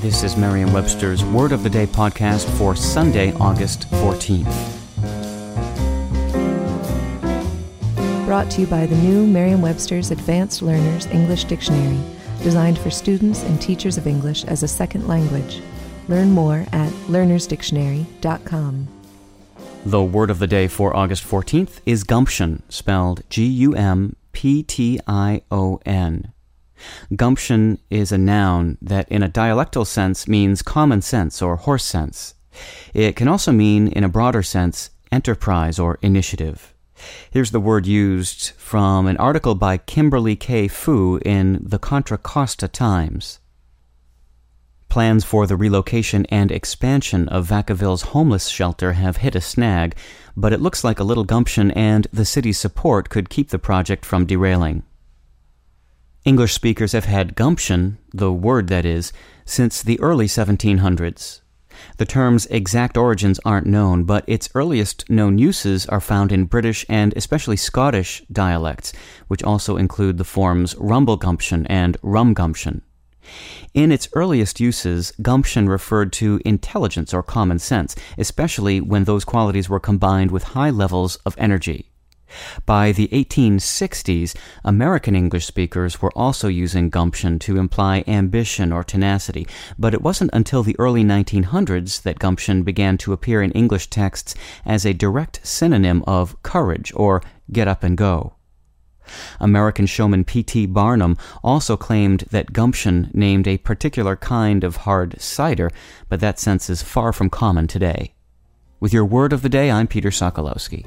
This is Merriam-Webster's Word of the Day podcast for Sunday, August 14th. Brought to you by the new Merriam-Webster's Advanced Learners English Dictionary, designed for students and teachers of English as a second language. Learn more at learnersdictionary.com. The word of the day for August 14th is gumption, spelled G U M P T I O N. Gumption is a noun that, in a dialectal sense, means common sense or horse sense. It can also mean, in a broader sense, enterprise or initiative. Here's the word used from an article by Kimberly K. Fu in the Contra Costa Times. Plans for the relocation and expansion of Vacaville's homeless shelter have hit a snag, but it looks like a little gumption and the city's support could keep the project from derailing. English speakers have had gumption, the word that is, since the early 1700s. The term's exact origins aren't known, but its earliest known uses are found in British and especially Scottish dialects, which also include the forms rumblegumption and rumgumption. In its earliest uses, gumption referred to intelligence or common sense, especially when those qualities were combined with high levels of energy. By the 1860s, American English speakers were also using gumption to imply ambition or tenacity, but it wasn't until the early 1900s that gumption began to appear in English texts as a direct synonym of courage or get up and go. American showman P.T. Barnum also claimed that gumption named a particular kind of hard cider, but that sense is far from common today. With your word of the day, I'm Peter Sokolowski.